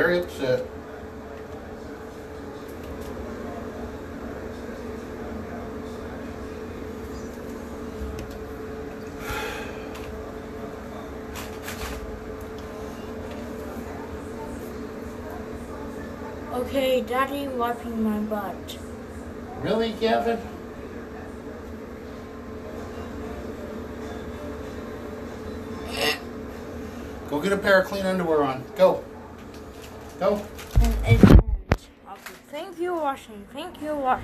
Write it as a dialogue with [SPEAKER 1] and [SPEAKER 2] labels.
[SPEAKER 1] very upset.
[SPEAKER 2] Okay, Daddy wiping my butt.
[SPEAKER 1] Really, Kevin? Go get a pair of clean underwear on. Go. Go.
[SPEAKER 2] And it ends. Okay, thank you for watching. Thank you for watching.